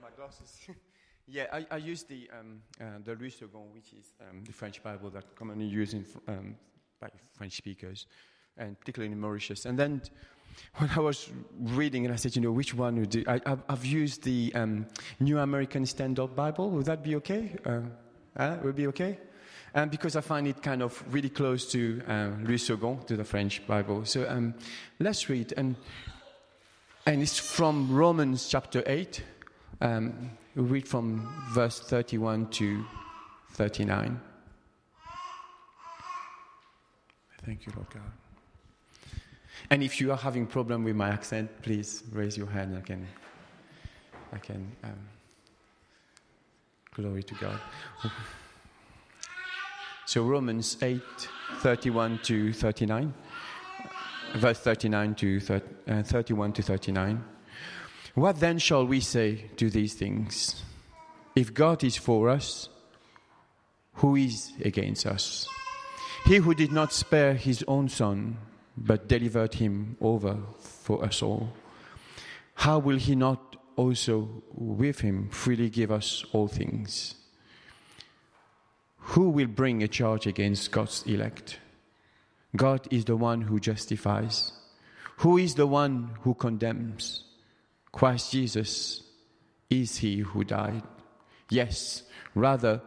my glasses. yeah, I, I use the um, uh, the Louis Segond, which is um, the French Bible that commonly used in, um, by French speakers, and particularly in Mauritius. And then when I was reading, and I said, you know, which one would do? I, I've, I've used the um, New American Standard Bible. Would that be okay? Uh, uh, would be okay? Um, because I find it kind of really close to uh, Louis Segond, to the French Bible. So um, let's read. And, and it's from Romans chapter 8. Um, we read from verse 31 to 39. Thank you, Lord God. And if you are having problem with my accent, please raise your hand. I can, I can. Um, glory to God. So Romans 8, 31 to 39, verse 39 to 30, uh, 31 to 39. What then shall we say to these things? If God is for us, who is against us? He who did not spare his own son, but delivered him over for us all, how will he not also with him freely give us all things? Who will bring a charge against God's elect? God is the one who justifies. Who is the one who condemns? Christ Jesus is he who died. Yes, rather,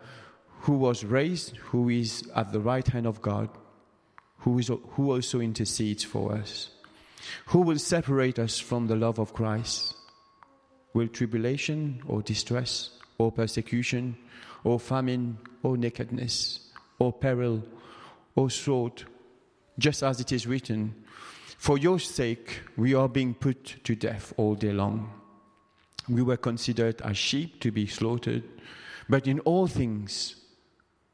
who was raised, who is at the right hand of God, who, is, who also intercedes for us. Who will separate us from the love of Christ? Will tribulation or distress or persecution or famine or nakedness or peril or sword, just as it is written, For your sake we are being put to death all day long. We were considered as sheep to be slaughtered, but in all things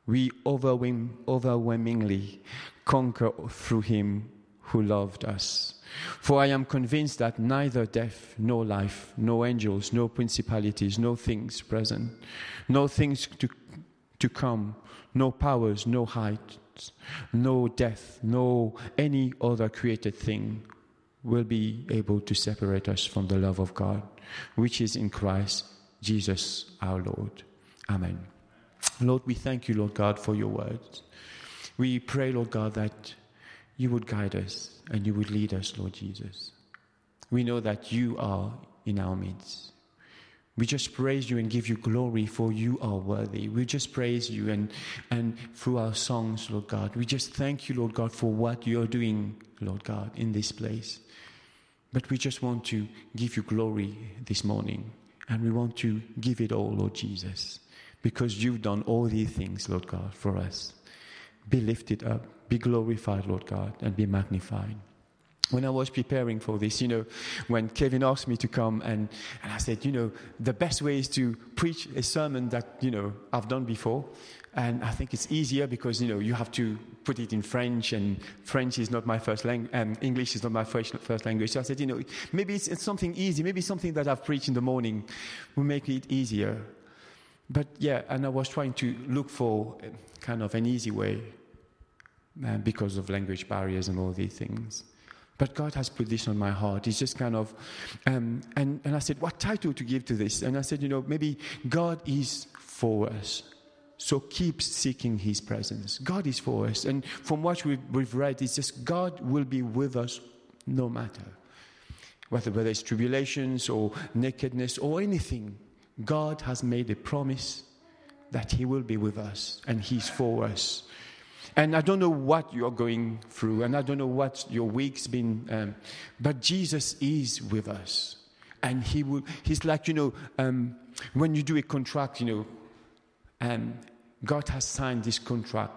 we overwhelm, overwhelmingly conquer through him who loved us. For I am convinced that neither death, nor life, no angels, no principalities, no things present, no things to, to come, no powers, no height, no death, no any other created thing will be able to separate us from the love of God, which is in Christ Jesus our Lord. Amen. Lord, we thank you, Lord God, for your words. We pray, Lord God, that you would guide us and you would lead us, Lord Jesus. We know that you are in our midst. We just praise you and give you glory for you are worthy. We just praise you and, and through our songs, Lord God, we just thank you, Lord God, for what you're doing, Lord God, in this place. But we just want to give you glory this morning and we want to give it all, Lord Jesus, because you've done all these things, Lord God, for us. Be lifted up, be glorified, Lord God, and be magnified. When I was preparing for this, you know, when Kevin asked me to come and, and I said, you know, the best way is to preach a sermon that, you know, I've done before. And I think it's easier because, you know, you have to put it in French and French is not my first language, um, English is not my first, first language. So I said, you know, maybe it's, it's something easy, maybe something that I've preached in the morning will make it easier. But yeah, and I was trying to look for kind of an easy way uh, because of language barriers and all these things. But God has put this on my heart. It's just kind of, um, and, and I said, what title to give to this? And I said, you know, maybe God is for us. So keep seeking His presence. God is for us. And from what we've, we've read, it's just God will be with us no matter. Whether, whether it's tribulations or nakedness or anything, God has made a promise that He will be with us and He's for us. And I don't know what you're going through, and I don't know what your week's been, um, but Jesus is with us. And he will, he's like, you know, um, when you do a contract, you know, um, God has signed this contract.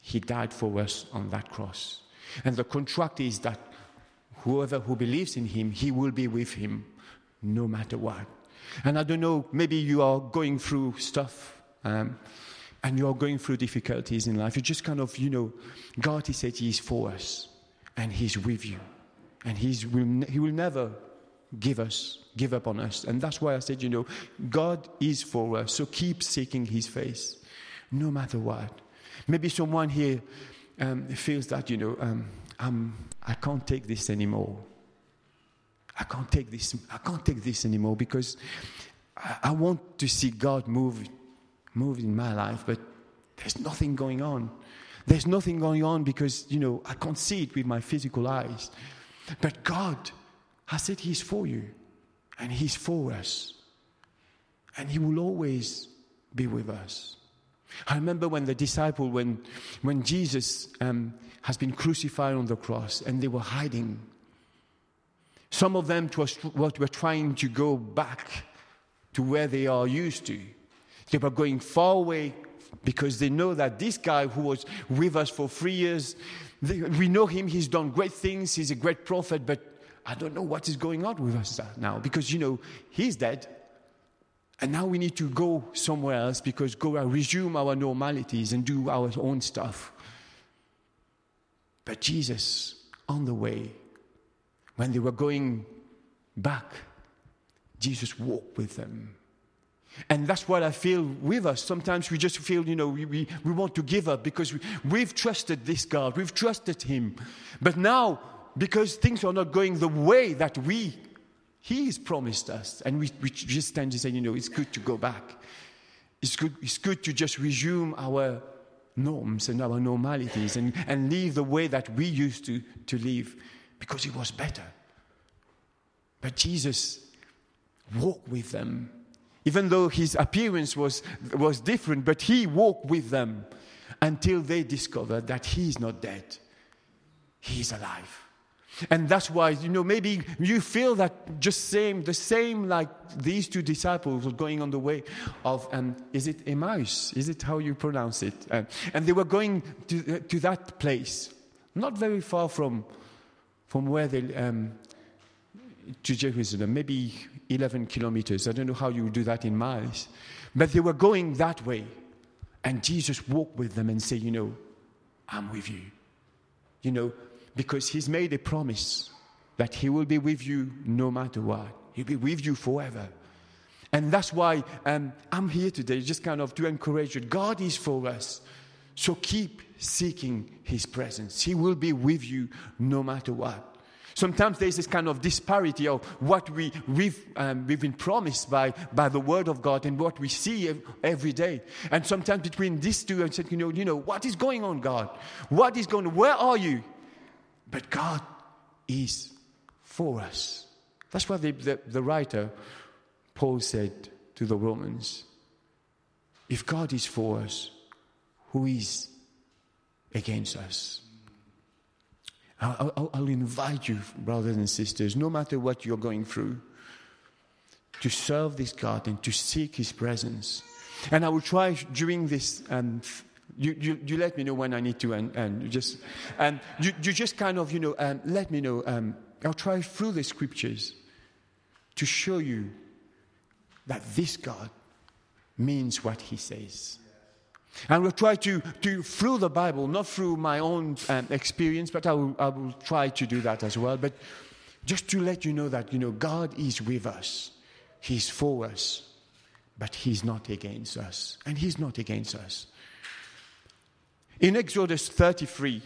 He died for us on that cross. And the contract is that whoever who believes in him, he will be with him no matter what. And I don't know, maybe you are going through stuff. Um, and you're going through difficulties in life, you just kind of, you know, God, He said He is for us and He's with you. And he's, will, He will never give us, give up on us. And that's why I said, you know, God is for us. So keep seeking His face, no matter what. Maybe someone here um, feels that, you know, um, I'm, I can't take this anymore. I can't take this. I can't take this anymore because I, I want to see God move, move in my life, but there's nothing going on. There's nothing going on because, you know, I can't see it with my physical eyes. But God has said He's for you and He's for us. And He will always be with us. I remember when the disciple, when, when Jesus um, has been crucified on the cross and they were hiding. Some of them was, what were trying to go back to where they are used to. They were going far away because they know that this guy who was with us for three years, they, we know him, he's done great things, he's a great prophet, but I don't know what is going on with us now because, you know, he's dead. And now we need to go somewhere else because go and resume our normalities and do our own stuff. But Jesus, on the way, when they were going back, Jesus walked with them. And that's what I feel with us. Sometimes we just feel, you know, we, we, we want to give up because we, we've trusted this God, we've trusted Him. But now, because things are not going the way that we, He has promised us, and we, we just tend to say, you know, it's good to go back. It's good, it's good to just resume our norms and our normalities and, and live the way that we used to, to live because it was better. But Jesus walked with them even though his appearance was, was different, but he walked with them until they discovered that he is not dead, he is alive. And that's why, you know, maybe you feel that just same, the same like these two disciples were going on the way of, um, is it Emmaus? Is it how you pronounce it? Uh, and they were going to, uh, to that place, not very far from, from where they, um, to Jerusalem, maybe 11 kilometers. I don't know how you do that in miles. But they were going that way. And Jesus walked with them and said, You know, I'm with you. You know, because He's made a promise that He will be with you no matter what, He'll be with you forever. And that's why um, I'm here today, just kind of to encourage you. God is for us. So keep seeking His presence. He will be with you no matter what. Sometimes there's this kind of disparity of what we, we've, um, we've been promised by, by the Word of God and what we see every day. And sometimes between these two, I said, you know, you know, what is going on, God? What is going on? Where are you? But God is for us. That's why the, the, the writer, Paul, said to the Romans. If God is for us, who is against us? I'll, I'll, invite you, brothers and sisters, no matter what you're going through, to serve this God and to seek His presence. And I will try during this, and you, you, you let me know when I need to, and, and just, and you, you just kind of, you know, um, let me know. Um, I'll try through the scriptures to show you that this God means what He says. And we'll try to, to, through the Bible, not through my own um, experience, but I will, I will try to do that as well. But just to let you know that, you know, God is with us. He's for us, but He's not against us. And He's not against us. In Exodus 33,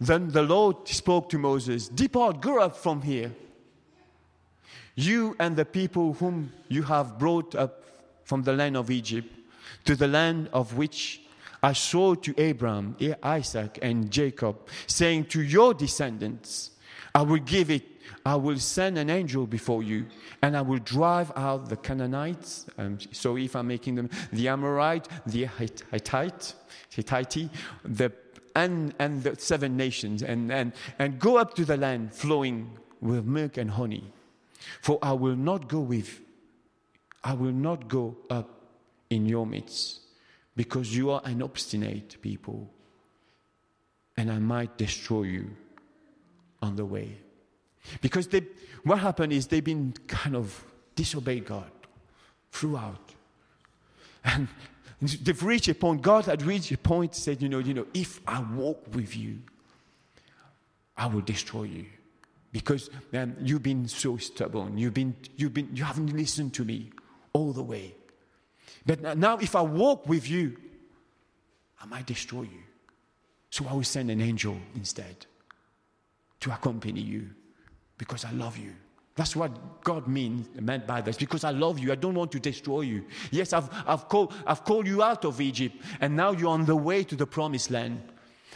then the Lord spoke to Moses Depart, go up from here. You and the people whom you have brought up from the land of Egypt to the land of which I swore to Abraham, Isaac, and Jacob, saying to your descendants, I will give it, I will send an angel before you, and I will drive out the Canaanites. Um, so if I'm making them the Amorite, the Hittite, Hittite, the and, and the seven nations, and, and, and go up to the land flowing with milk and honey. For I will not go with, I will not go up in your midst because you are an obstinate people and I might destroy you on the way. Because they, what happened is they've been kind of disobeyed God throughout. And they've reached a point, God had reached a point, said, you know, you know, if I walk with you, I will destroy you. Because um, you've been so stubborn. You've been, you've been, you haven't listened to me all the way. But now, if I walk with you, I might destroy you. So I will send an angel instead to accompany you because I love you. That's what God means, meant by this. Because I love you, I don't want to destroy you. Yes, I've, I've, called, I've called you out of Egypt, and now you're on the way to the promised land.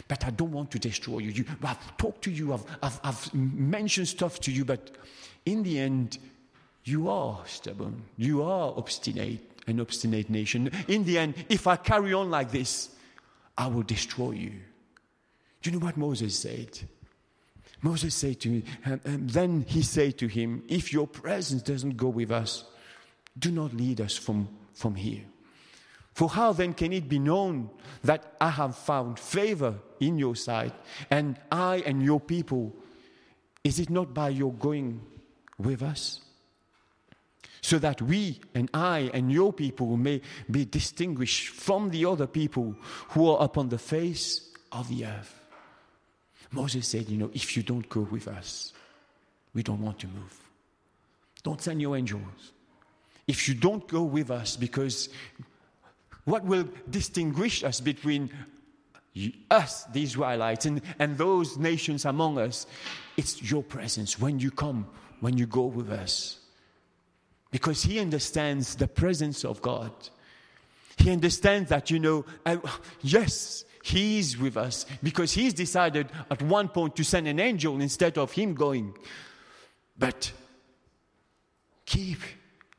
But I don't want to destroy you. you I've talked to you, I've, I've, I've mentioned stuff to you, but in the end, you are stubborn. You are obstinate, an obstinate nation. In the end, if I carry on like this, I will destroy you. Do you know what Moses said? Moses said to him, and, and then he said to him, If your presence doesn't go with us, do not lead us from, from here. For how then can it be known that I have found favor in your sight, and I and your people? Is it not by your going with us? So that we and I and your people may be distinguished from the other people who are upon the face of the earth. Moses said, You know, if you don't go with us, we don't want to move. Don't send your angels. If you don't go with us, because what will distinguish us between us, the Israelites, and, and those nations among us? It's your presence when you come, when you go with us. Because he understands the presence of God. He understands that, you know, uh, yes, He's with us because He's decided at one point to send an angel instead of Him going. But keep.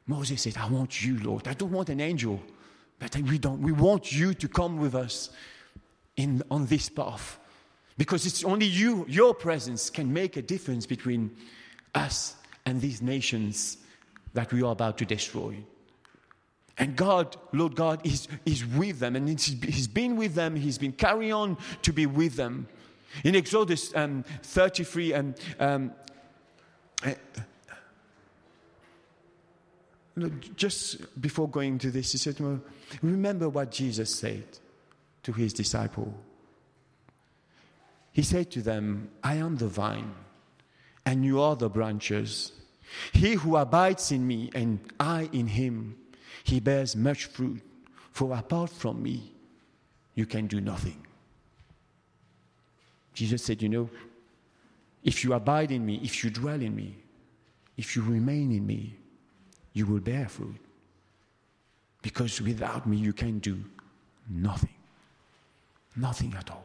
Moses said, I want you, Lord. I don't want an angel. But we don't. We want you to come with us in, on this path. Because it's only you, your presence, can make a difference between us and these nations that we are about to destroy. And God, Lord God, is, is with them. And He's been with them. He's been carrying on to be with them. In Exodus um, 33, um, um, uh, just before going to this, he said, well, Remember what Jesus said to his disciple. He said to them, I am the vine, and you are the branches. He who abides in me, and I in him, he bears much fruit. For apart from me, you can do nothing. Jesus said, You know, if you abide in me, if you dwell in me, if you remain in me, you will bear fruit. Because without me, you can do nothing. Nothing at all.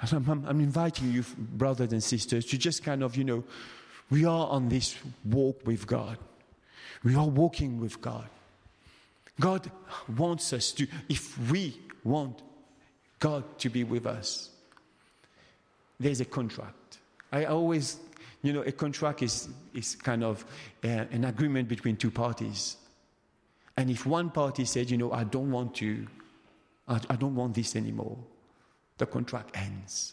I'm, inviting you, brothers and sisters, to just kind of, you know, we are on this walk with God. We are walking with God. God wants us to, if we want God to be with us, there's a contract. I always, you know, a contract is, is kind of uh, an agreement between two parties. And if one party said, you know, I don't want to, I, I don't want this anymore, the contract ends.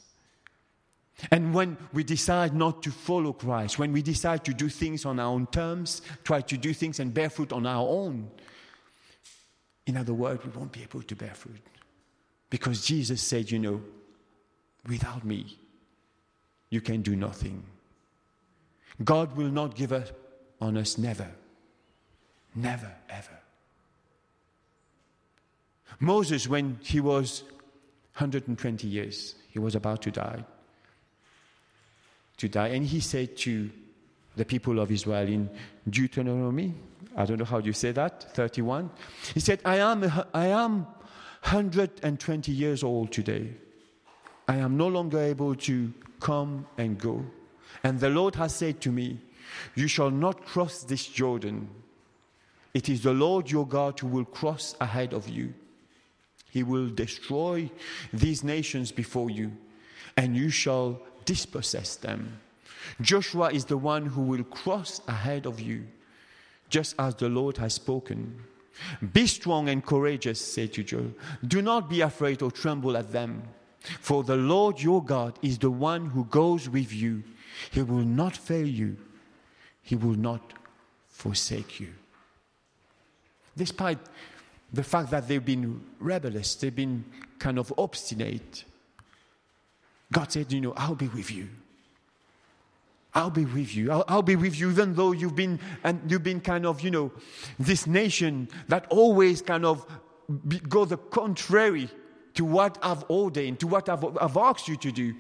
And when we decide not to follow Christ, when we decide to do things on our own terms, try to do things and bear fruit on our own, in other words, we won't be able to bear fruit. Because Jesus said, you know, without me, you can do nothing. God will not give up on us, never. Never, ever. Moses, when he was 120 years, he was about to die to die. And he said to the people of Israel in Deuteronomy, I don't know how you say that, 31, he said, I am, I am 120 years old today. I am no longer able to come and go. And the Lord has said to me, You shall not cross this Jordan. It is the Lord your God who will cross ahead of you. He will destroy these nations before you, and you shall dispossess them. Joshua is the one who will cross ahead of you, just as the Lord has spoken. Be strong and courageous, said to Joe. Do not be afraid or tremble at them, for the Lord your God is the one who goes with you. He will not fail you, He will not forsake you. Despite the fact that they've been rebellious, they've been kind of obstinate, God said, You know, I'll be with you. I'll be with you. I'll, I'll, be with you, even though you've been and you've been kind of, you know, this nation that always kind of be, go the contrary to what I've ordained, to what I've, I've asked you to do.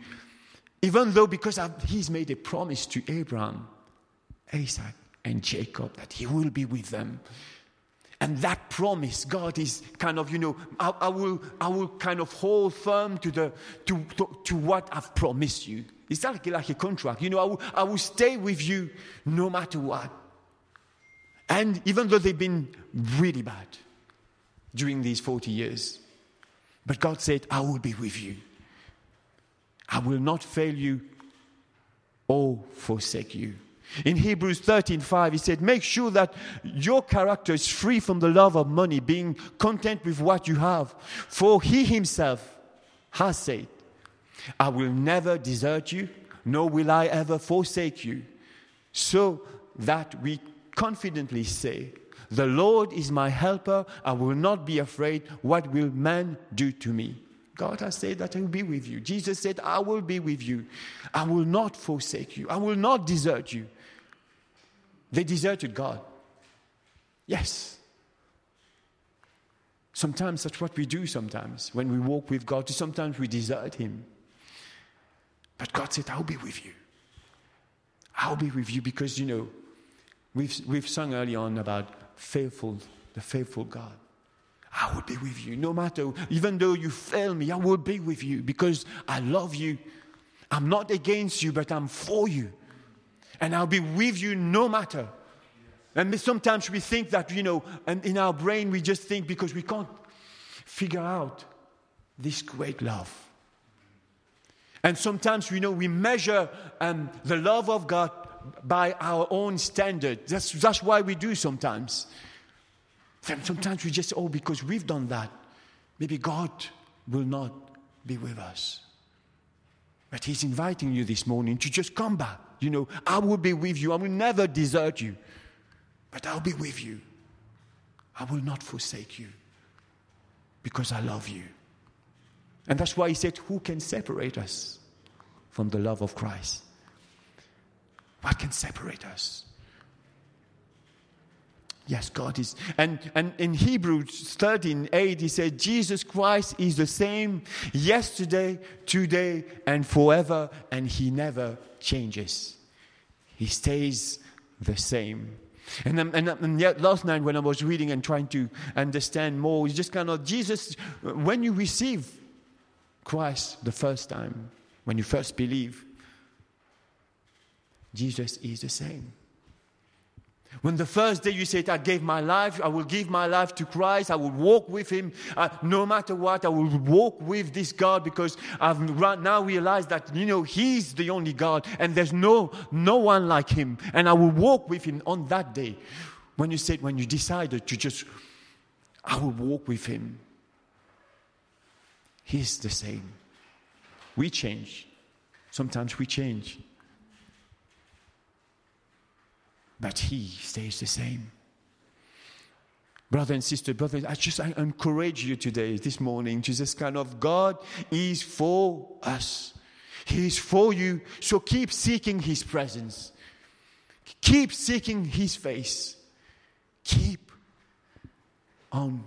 Even though, because he's made a promise to Abraham, Isaac, and Jacob that he will be with them. And that promise, God is kind of, you know, I, I, will, I will kind of hold firm to, the, to, to, to what I've promised you. It's like, like a contract. You know, I will, I will stay with you no matter what. And even though they've been really bad during these 40 years, but God said, I will be with you. I will not fail you or forsake you. In Hebrews 13:5 he said, "Make sure that your character is free from the love of money, being content with what you have, for he himself has said, I will never desert you, nor will I ever forsake you." So that we confidently say, "The Lord is my helper, I will not be afraid. What will man do to me?" God has said that I will be with you. Jesus said, I will be with you. I will not forsake you. I will not desert you. They deserted God. Yes. Sometimes that's what we do sometimes when we walk with God. Sometimes we desert Him. But God said, I'll be with you. I'll be with you because, you know, we've, we've sung early on about faithful, the faithful God. I will be with you no matter, even though you fail me, I will be with you because I love you. I'm not against you, but I'm for you and I'll be with you no matter. And sometimes we think that, you know, and in our brain we just think because we can't figure out this great love. And sometimes we know we measure um, the love of God by our own standard. That's, that's why we do sometimes. Sometimes we just, oh, because we've done that, maybe God will not be with us. But He's inviting you this morning to just come back you know, I will be with you. I will never desert you, but I'll be with you. I will not forsake you because I love you. And that's why he said, Who can separate us from the love of Christ? What can separate us? Yes, God is. And, and in Hebrews 13 8, he said, Jesus Christ is the same yesterday, today, and forever, and he never changes. He stays the same. And, um, and, um, and yet last night when I was reading and trying to understand more, it's just kind of Jesus, when you receive Christ the first time, when you first believe, Jesus is the same. When the first day you said, I gave my life, I will give my life to Christ, I will walk with Him, uh, no matter what, I will walk with this God because I've now realized that, you know, He's the only God and there's no, no one like Him. And I will walk with Him on that day. When you said, when you decided to just, I will walk with Him, He's the same. We change. Sometimes we change. But he stays the same. Brother and sister, brother, I just I encourage you today, this morning, just kind of God is for us. He is for you. So keep seeking His presence. Keep seeking His face. Keep on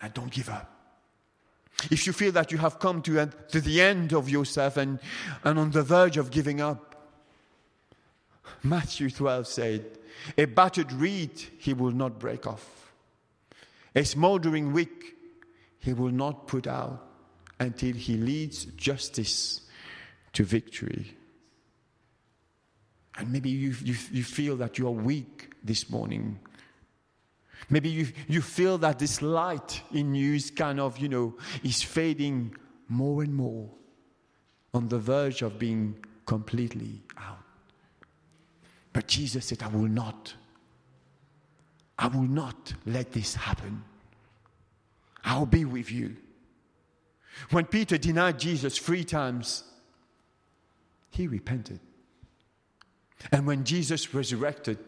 and don't give up. If you feel that you have come to, to the end of yourself and, and on the verge of giving up, Matthew 12 said, A battered reed he will not break off, a smoldering wick he will not put out until he leads justice to victory. And maybe you, you, you feel that you are weak this morning. Maybe you, you feel that this light in you is kind of, you know, is fading more and more on the verge of being completely out. But Jesus said, I will not. I will not let this happen. I'll be with you. When Peter denied Jesus three times, he repented. And when Jesus resurrected,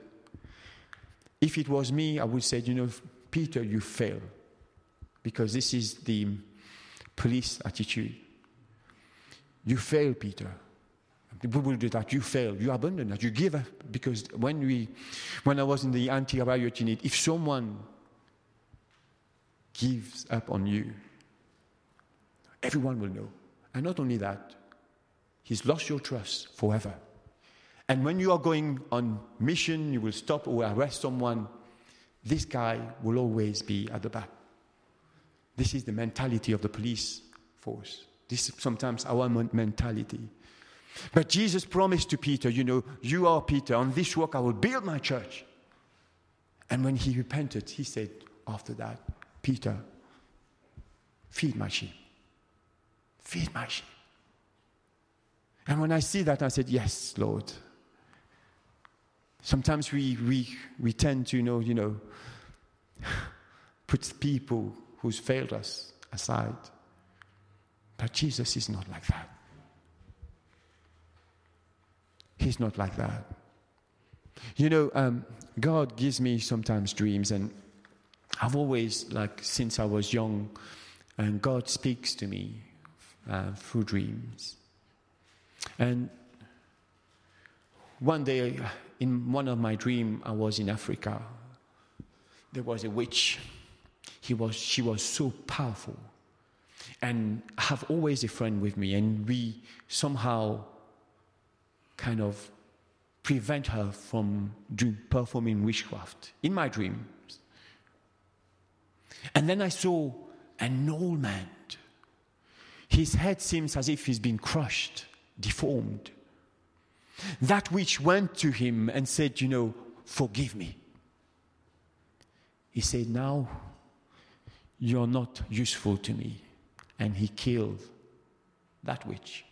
if it was me, I would say, you know, Peter, you fail. Because this is the police attitude. You fail, Peter. People will do that. You fail. You abandon that. You give up. Because when we, when I was in the anti-riot unit, if someone gives up on you, everyone will know. And not only that, He's lost your trust forever. And when you are going on mission, you will stop or arrest someone, this guy will always be at the back. This is the mentality of the police force. This is sometimes our mentality. But Jesus promised to Peter, You know, you are Peter, on this rock I will build my church. And when he repented, he said after that, Peter, feed my sheep. Feed my sheep. And when I see that, I said, Yes, Lord. Sometimes we, we, we tend to, you know, you know, put people who's failed us aside. But Jesus is not like that. He's not like that. You know, um, God gives me sometimes dreams, and I've always, like, since I was young, and God speaks to me uh, through dreams. And one day, in one of my dreams, I was in Africa. There was a witch. He was, she was so powerful. And I have always a friend with me, and we somehow kind of prevent her from doing, performing witchcraft in my dreams. And then I saw an old man. His head seems as if he's been crushed, deformed. That which went to him and said, You know, forgive me. He said, Now you're not useful to me. And he killed that witch.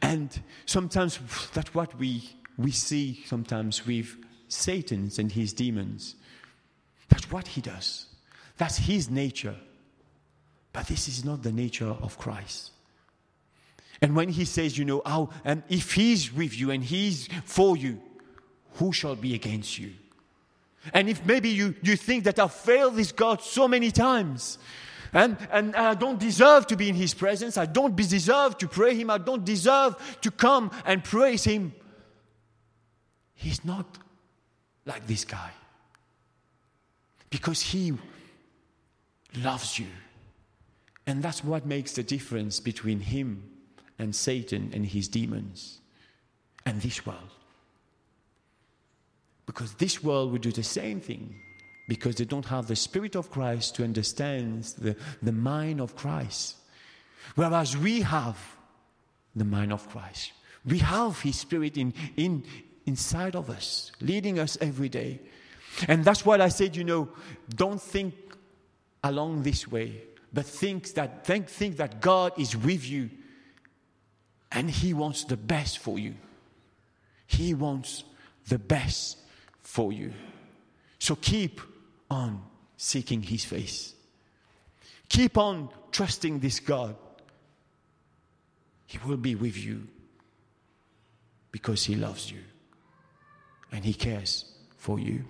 And sometimes that's what we, we see sometimes with Satan's and his demons. That's what he does. That's his nature. But this is not the nature of Christ. And when he says, you know, oh, and if he's with you and he's for you, who shall be against you? And if maybe you, you think that I've failed this God so many times, and, and I don't deserve to be in his presence, I don't deserve to pray him, I don't deserve to come and praise him. He's not like this guy. Because he loves you. And that's what makes the difference between him and Satan and his demons and this world. Because this world will do the same thing because they don't have the Spirit of Christ to understand the, the mind of Christ. Whereas we have the mind of Christ. We have His Spirit in, in, inside of us, leading us every day. And that's what I said, you know, don't think along this way, but think that, think, think that God is with you and He wants the best for you. He wants the best for you. So keep on seeking His face. Keep on trusting this God. He will be with you because He loves you and He cares for you.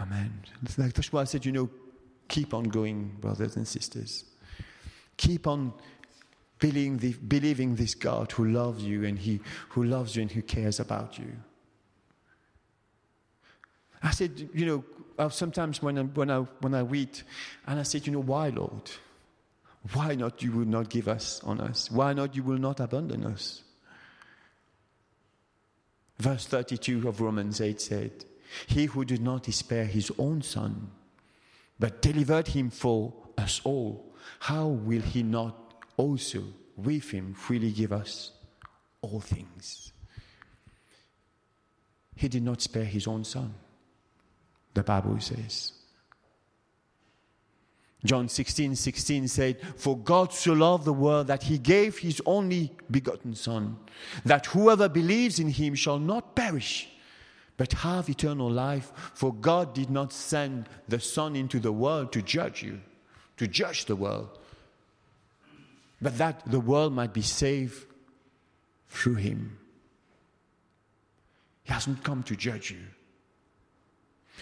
Amen. That's why I said, you know, keep on going, brothers and sisters. Keep on believing, the, believing this God who loves you and he, who loves you and who cares about you. I said, you know, uh, sometimes when I, when, I, when I read, and I said, you know, why, Lord? Why not you will not give us on us? Why not you will not abandon us? Verse 32 of Romans 8 said, He who did not spare his own son, but delivered him for us all, how will he not also with him freely give us all things? He did not spare his own son the Bible says. John 16, 16 said, For God so loved the world that he gave his only begotten Son, that whoever believes in him shall not perish, but have eternal life. For God did not send the Son into the world to judge you, to judge the world, but that the world might be saved through him. He hasn't come to judge you,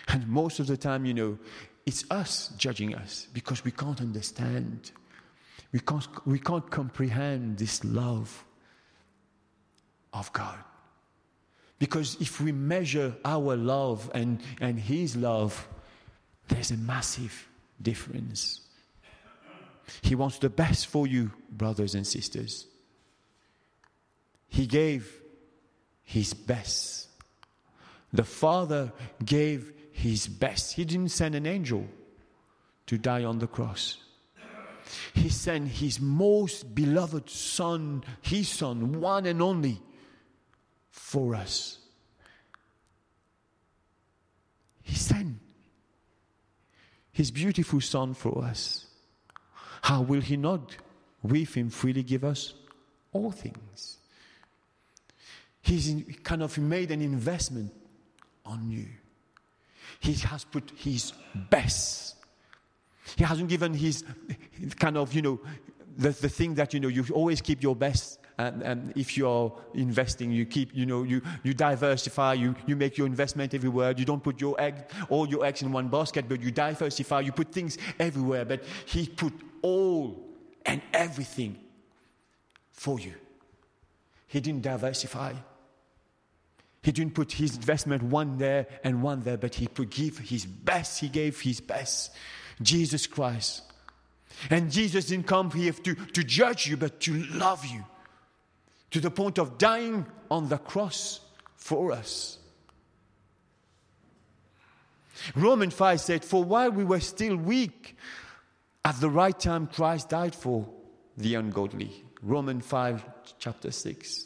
and most of the time, you know, it's us judging us because we can't understand. We can't, we can't comprehend this love of God. Because if we measure our love and, and His love, there's a massive difference. He wants the best for you, brothers and sisters. He gave his best. The Father gave his best. He didn't send an angel to die on the cross. He sent his most beloved Son, his Son, one and only, for us. He sent his beautiful Son for us. How will he not with him freely give us all things? He's in, kind of made an investment on you. He has put his best. He hasn't given his kind of, you know, the, the thing that, you know, you always keep your best. And, and, if you're investing, you keep, you know, you, you diversify, you, you make your investment everywhere. You don't put your egg, all your eggs in one basket, but you diversify, you put things everywhere. But he put all and everything for you. He didn't diversify. He didn't put his investment one there and one there, but he put give his best. He gave his best. Jesus Christ. And Jesus didn't come here to, to judge you, but to love you to the point of dying on the cross for us. Romans 5 said, For while we were still weak, at the right time Christ died for the ungodly. Romans 5, chapter 6.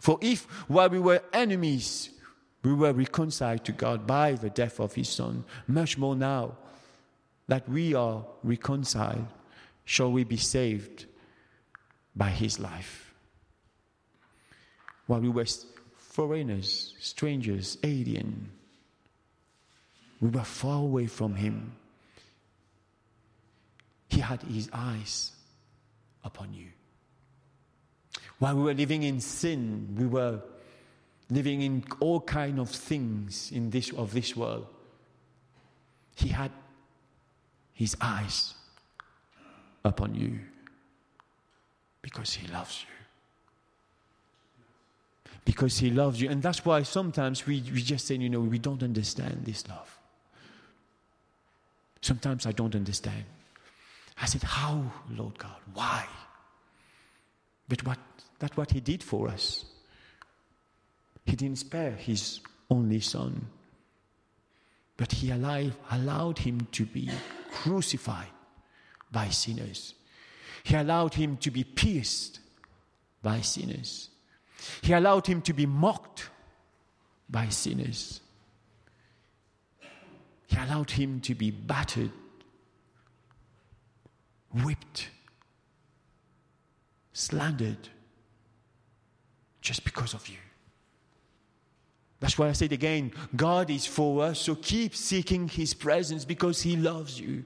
For if, while we were enemies, we were reconciled to God by the death of His Son, much more now that we are reconciled, shall we be saved by His life. While we were foreigners, strangers, alien, we were far away from Him. He had His eyes upon you. While we were living in sin, we were living in all kind of things in this of this world. He had his eyes upon you because he loves you. Because he loves you. And that's why sometimes we, we just say, you know, we don't understand this love. Sometimes I don't understand. I said, How, Lord God? Why? But what that's what he did for us. He didn't spare his only son, but he allowed, allowed him to be crucified by sinners. He allowed him to be pierced by sinners. He allowed him to be mocked by sinners. He allowed him to be battered, whipped, slandered just because of you. That's why I said again God is for us, so keep seeking His presence because He loves you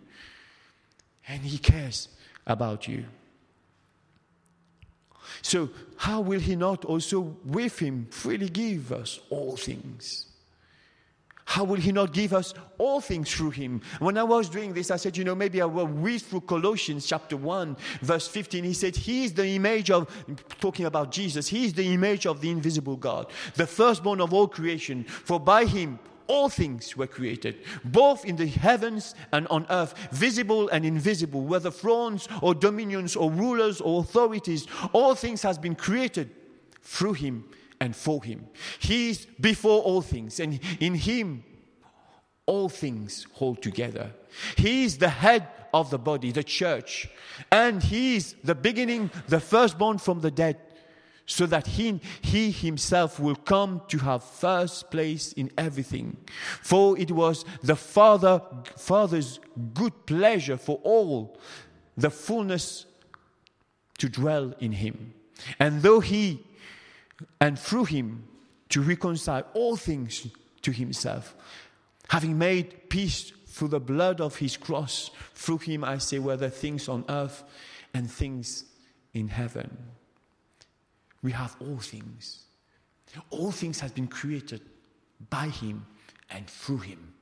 and He cares about you. So, how will He not also with Him freely give us all things? How will He not give us all things through Him? When I was doing this, I said, you know, maybe I will read through Colossians chapter 1, verse 15. He said, He is the image of, talking about Jesus, He is the image of the invisible God, the firstborn of all creation. For by Him, all things were created, both in the heavens and on earth, visible and invisible, whether thrones or dominions or rulers or authorities, all things has been created through him and for him. He is before all things, and in him all things hold together. He is the head of the body, the church, and he is the beginning, the firstborn from the dead, so that he, he himself will come to have first place in everything. For it was the Father, Father's good pleasure for all the fullness to dwell in him. And though he and through him to reconcile all things to himself, having made peace through the blood of his cross. Through him, I say, whether things on earth and things in heaven, we have all things. All things have been created by Him and through Him.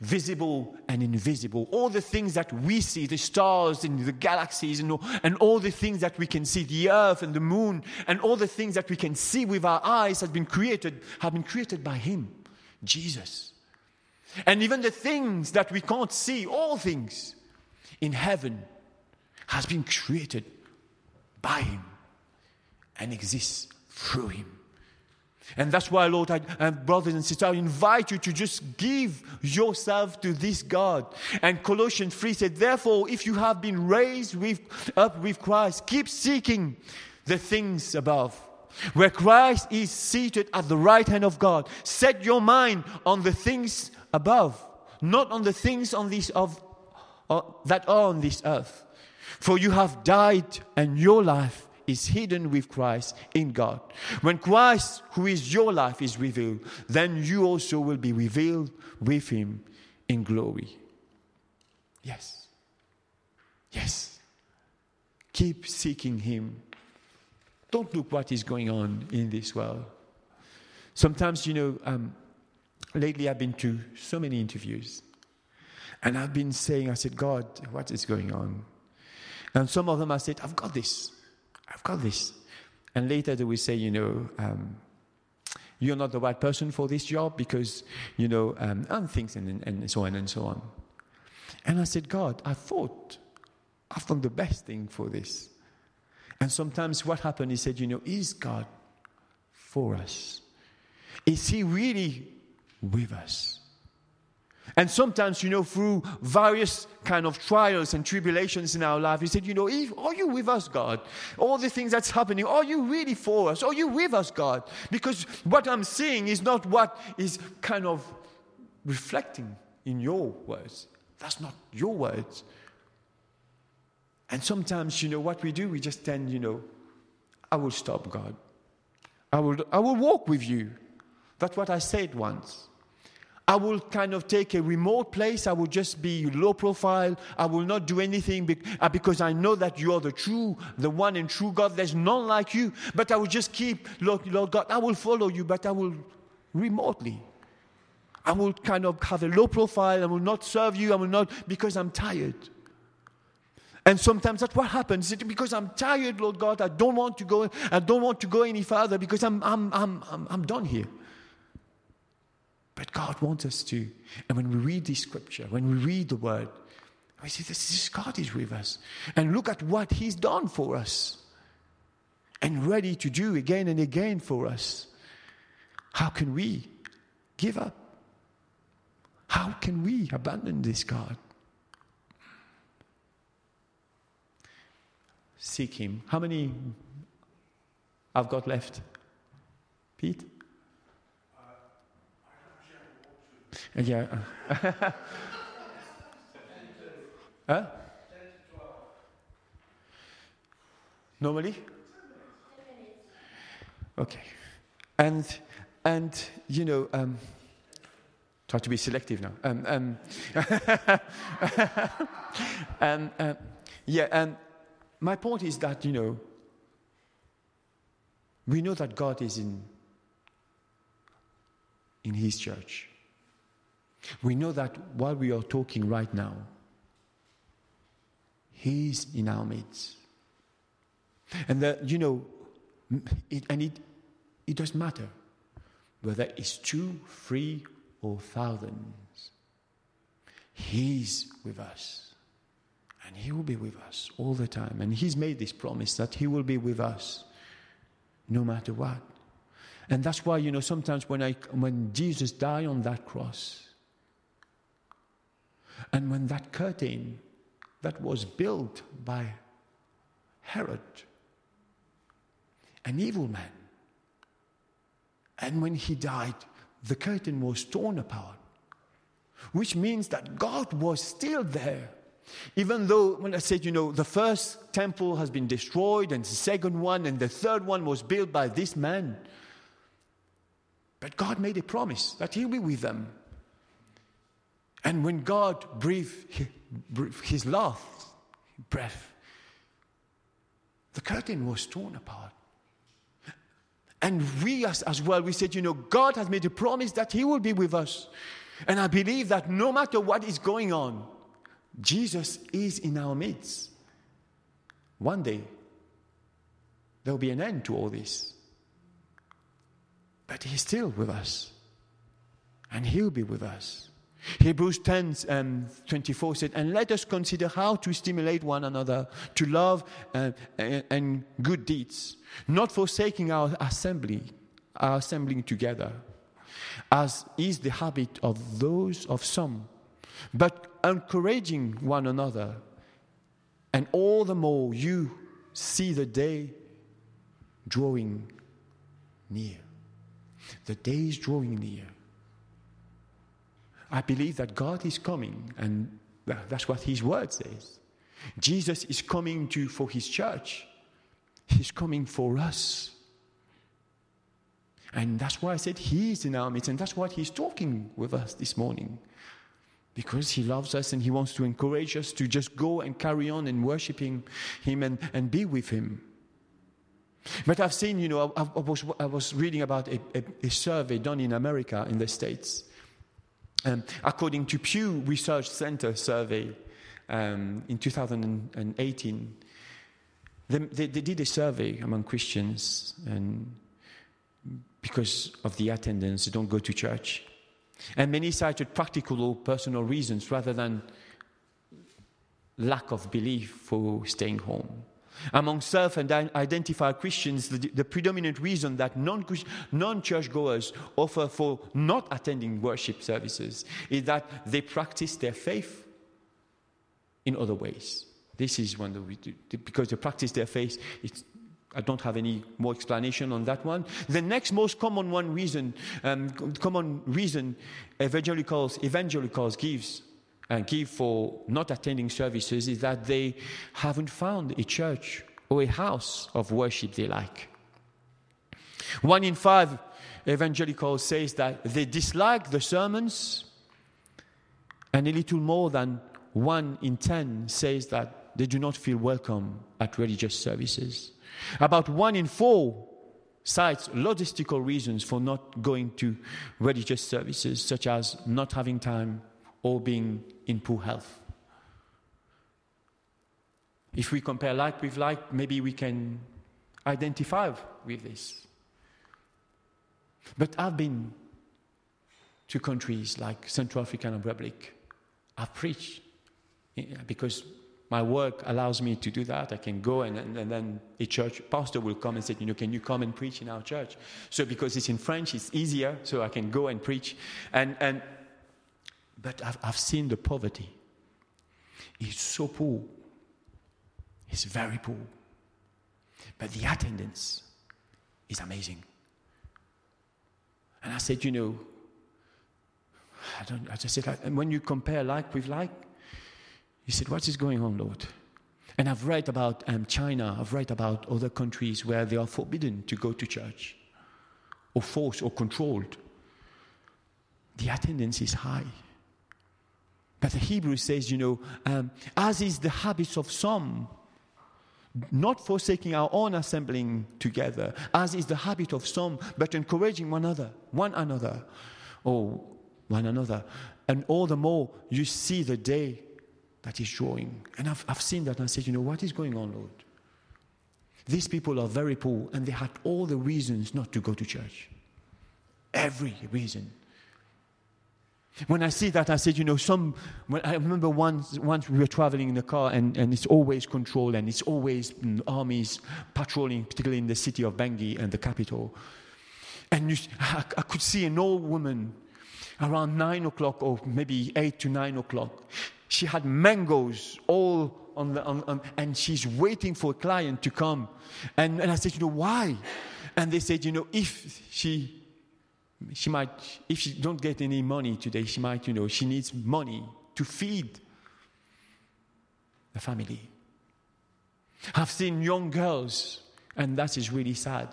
Visible and invisible, all the things that we see, the stars and the galaxies, and all, and all the things that we can see, the earth and the moon, and all the things that we can see with our eyes have been created, have been created by Him, Jesus. And even the things that we can't see, all things in heaven, has been created by Him and exists through Him. And that's why, Lord, I, and brothers and sisters, I invite you to just give yourself to this God. And Colossians 3 said, Therefore, if you have been raised with, up with Christ, keep seeking the things above, where Christ is seated at the right hand of God. Set your mind on the things above, not on the things on this of, uh, that are on this earth. For you have died, and your life is hidden with Christ in God. When Christ, who is your life, is revealed, then you also will be revealed with him in glory. Yes. Yes. Keep seeking him. Don't look what is going on in this world. Sometimes, you know, um, lately I've been to so many interviews. And I've been saying, I said, God, what is going on? And some of them I said, I've got this. Got this. And later they will say, you know, um, you're not the right person for this job because, you know, um, and things and, and so on and so on. And I said, God, I thought I've the best thing for this. And sometimes what happened, he said, you know, is God for us? Is he really with us? And sometimes, you know, through various kind of trials and tribulations in our life, he said, you know, are you with us, God? All the things that's happening, are you really for us? Are you with us, God? Because what I'm seeing is not what is kind of reflecting in your words. That's not your words. And sometimes, you know, what we do, we just tend, you know, I will stop, God. I will, I will walk with you. That's what I said once. I will kind of take a remote place. I will just be low profile. I will not do anything uh, because I know that you are the true, the one and true God. There's none like you. But I will just keep, Lord, Lord God, I will follow you, but I will remotely. I will kind of have a low profile. I will not serve you. I will not because I'm tired. And sometimes that's what happens. Because I'm tired, Lord God, I don't want to go. I don't want to go any further because I'm, I'm, I'm, I'm, I'm done here. But God wants us to. And when we read this scripture, when we read the word, we see this, this God is with us. And look at what He's done for us. And ready to do again and again for us. How can we give up? How can we abandon this God? Seek Him. How many I've got left? Pete? Yeah. huh? Normally? Okay. And, and you know, um, try to be selective now. Um, um, and, uh, yeah, and my point is that, you know, we know that God is in, in His church. We know that while we are talking right now, He's in our midst. And that, you know, it, and it, it doesn't matter whether it's two, three, or thousands. He's with us. And He will be with us all the time. And He's made this promise that He will be with us no matter what. And that's why, you know, sometimes when, I, when Jesus died on that cross, and when that curtain that was built by Herod, an evil man, and when he died, the curtain was torn apart, which means that God was still there. Even though, when I said, you know, the first temple has been destroyed, and the second one, and the third one was built by this man. But God made a promise that He'll be with them. And when God breathed his last breath, the curtain was torn apart. And we, as, as well, we said, you know, God has made a promise that He will be with us. And I believe that no matter what is going on, Jesus is in our midst. One day, there will be an end to all this. But He's still with us. And He'll be with us. Hebrews 10 um, 24 said, And let us consider how to stimulate one another to love uh, and, and good deeds, not forsaking our assembly, our assembling together, as is the habit of those of some, but encouraging one another. And all the more you see the day drawing near. The day is drawing near. I believe that God is coming, and that's what His word says. Jesus is coming to for His church. He's coming for us. And that's why I said He's in our midst, and that's what He's talking with us this morning. Because He loves us and He wants to encourage us to just go and carry on and worshiping Him and, and be with Him. But I've seen, you know, I, I, was, I was reading about a, a, a survey done in America, in the States um, according to Pew Research Center survey um, in 2018, they, they, they, did a survey among Christians, and because of the attendance, they don't go to church. And many cited practical or personal reasons rather than lack of belief for staying home. Among self identified Christians, the, the, predominant reason that non churchgoers offer for not attending worship services is that they practice their faith in other ways. This is one that we do, because they practice their faith. I don't have any more explanation on that one. The next most common one reason, um, common reason evangelicals, evangelicals gives and give for not attending services is that they haven't found a church or a house of worship they like. One in five evangelicals says that they dislike the sermons, and a little more than one in ten says that they do not feel welcome at religious services. About one in four cites logistical reasons for not going to religious services, such as not having time or being in poor health. If we compare like with like, maybe we can identify with this. But I've been to countries like Central African Republic. I've preached because my work allows me to do that. I can go and, and, and, then a church pastor will come and say, you know, can you come and preach in our church? So because it's in French, it's easier, so I can go and preach. And, and but I've, I've seen the poverty. It's so poor. It's very poor. But the attendance is amazing. And I said, you know, I don't, I just said, and when you compare like with like, he said, what is going on, Lord? And I've read about um, China, I've read about other countries where they are forbidden to go to church, or forced or controlled. The attendance is high. But the Hebrew says, you know, um, as is the habit of some, not forsaking our own assembling together, as is the habit of some, but encouraging one another, one another, or one another. And all the more you see the day that is drawing. And I've, I've seen that and I said, you know, what is going on, Lord? These people are very poor and they had all the reasons not to go to church. Every reason. When I see that, I said, you know, some. I remember once, once we were traveling in the car, and, and it's always controlled, and it's always armies patrolling, particularly in the city of Bangui and the capital. And you, I, I could see an old woman around nine o'clock, or maybe eight to nine o'clock. She had mangoes all on the, on, on, and she's waiting for a client to come. And, and I said, you know, why? And they said, you know, if she she might, if she don't get any money today, she might, you know, she needs money to feed the family. I've seen young girls, and that is really sad.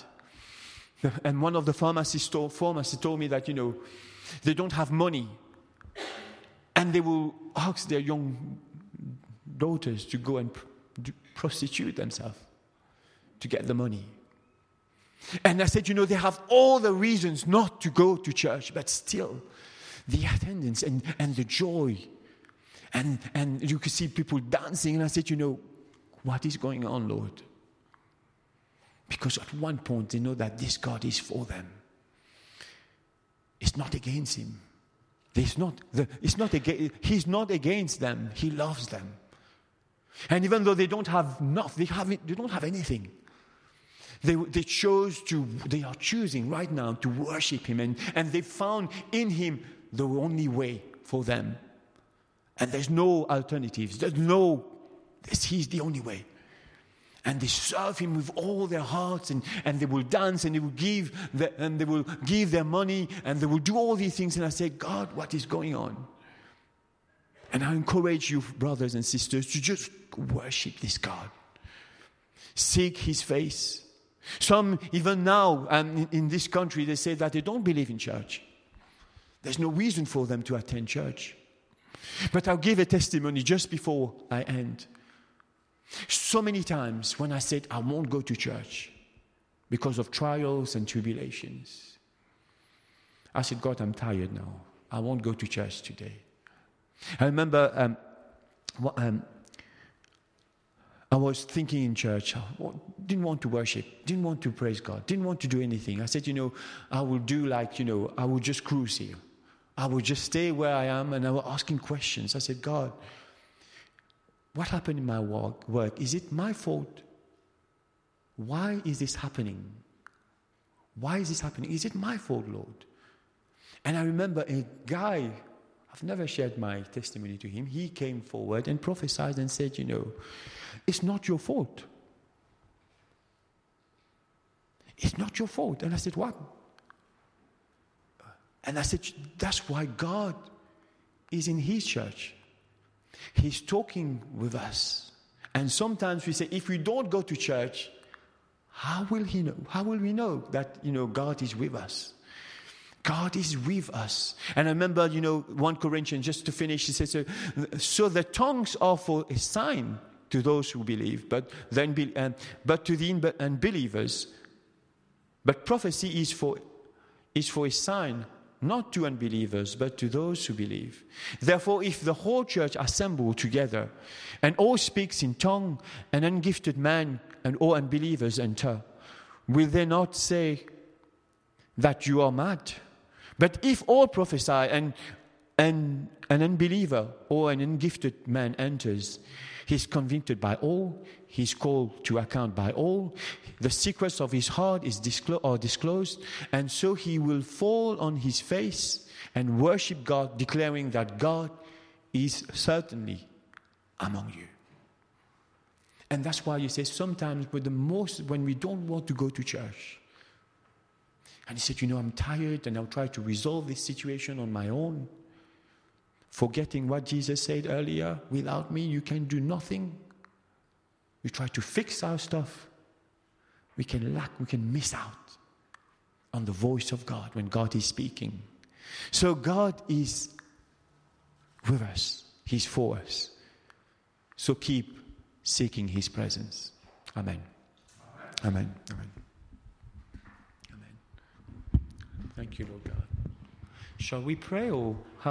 And one of the pharmacists told, pharmacists told me that, you know, they don't have money. And they will ask their young daughters to go and prostitute themselves to get the money. And I said, you know, they have all the reasons not to go to church, but still, the attendance and, and the joy. And, and you could see people dancing. And I said, you know, what is going on, Lord? Because at one point they know that this God is for them. It's not against him. There's not the, it's not against, he's not against them. He loves them. And even though they don't have nothing, they, have, they don't have anything. They, they chose to, they are choosing right now to worship him. And, and they found in him the only way for them. And there's no alternatives. There's no, he's the only way and they serve him with all their hearts and, and they will dance and they will give the, and they will give their money and they will do all these things and i say god what is going on and i encourage you brothers and sisters to just worship this god seek his face some even now and in this country they say that they don't believe in church there's no reason for them to attend church but i'll give a testimony just before i end so many times when I said, I won't go to church because of trials and tribulations, I said, God, I'm tired now. I won't go to church today. I remember um, um, I was thinking in church, I didn't want to worship, didn't want to praise God, didn't want to do anything. I said, you know, I will do like, you know, I will just cruise here. I will just stay where I am and I was asking questions. I said, God, what happened in my work, work? Is it my fault? Why is this happening? Why is this happening? Is it my fault, Lord? And I remember a guy, I've never shared my testimony to him. He came forward and prophesied and said, You know, it's not your fault. It's not your fault. And I said, What? And I said, That's why God is in his church. He's talking with us. And sometimes we say, if we don't go to church, how will he know? How will we know that, you know, God is with us? God is with us. And I remember, you know, 1 Corinthians, just to finish, he says, so, the tongues are for a sign to those who believe, but, then be, uh, but to the unbelievers. But prophecy is for, is for a sign not to unbelievers, but to those who believe. Therefore, if the whole church assemble together, and all speaks in tongue, an ungifted man and all unbelievers enter, will they not say that you are mad? But if all prophesy and, and an unbeliever or an ungifted man enters, He's convicted by all. He's called to account by all. The secrets of his heart is disclo- are disclosed. And so he will fall on his face and worship God, declaring that God is certainly among you. And that's why you say sometimes with the most when we don't want to go to church. And he said, You know, I'm tired and I'll try to resolve this situation on my own forgetting what Jesus said earlier without me, you can do nothing. We try to fix our stuff. We can lack, we can miss out on the voice of God when God is speaking. So God is with us, He's for us. So keep seeking His presence. Amen. Amen. Amen. Amen. Thank you, Lord God. Shall we pray or how?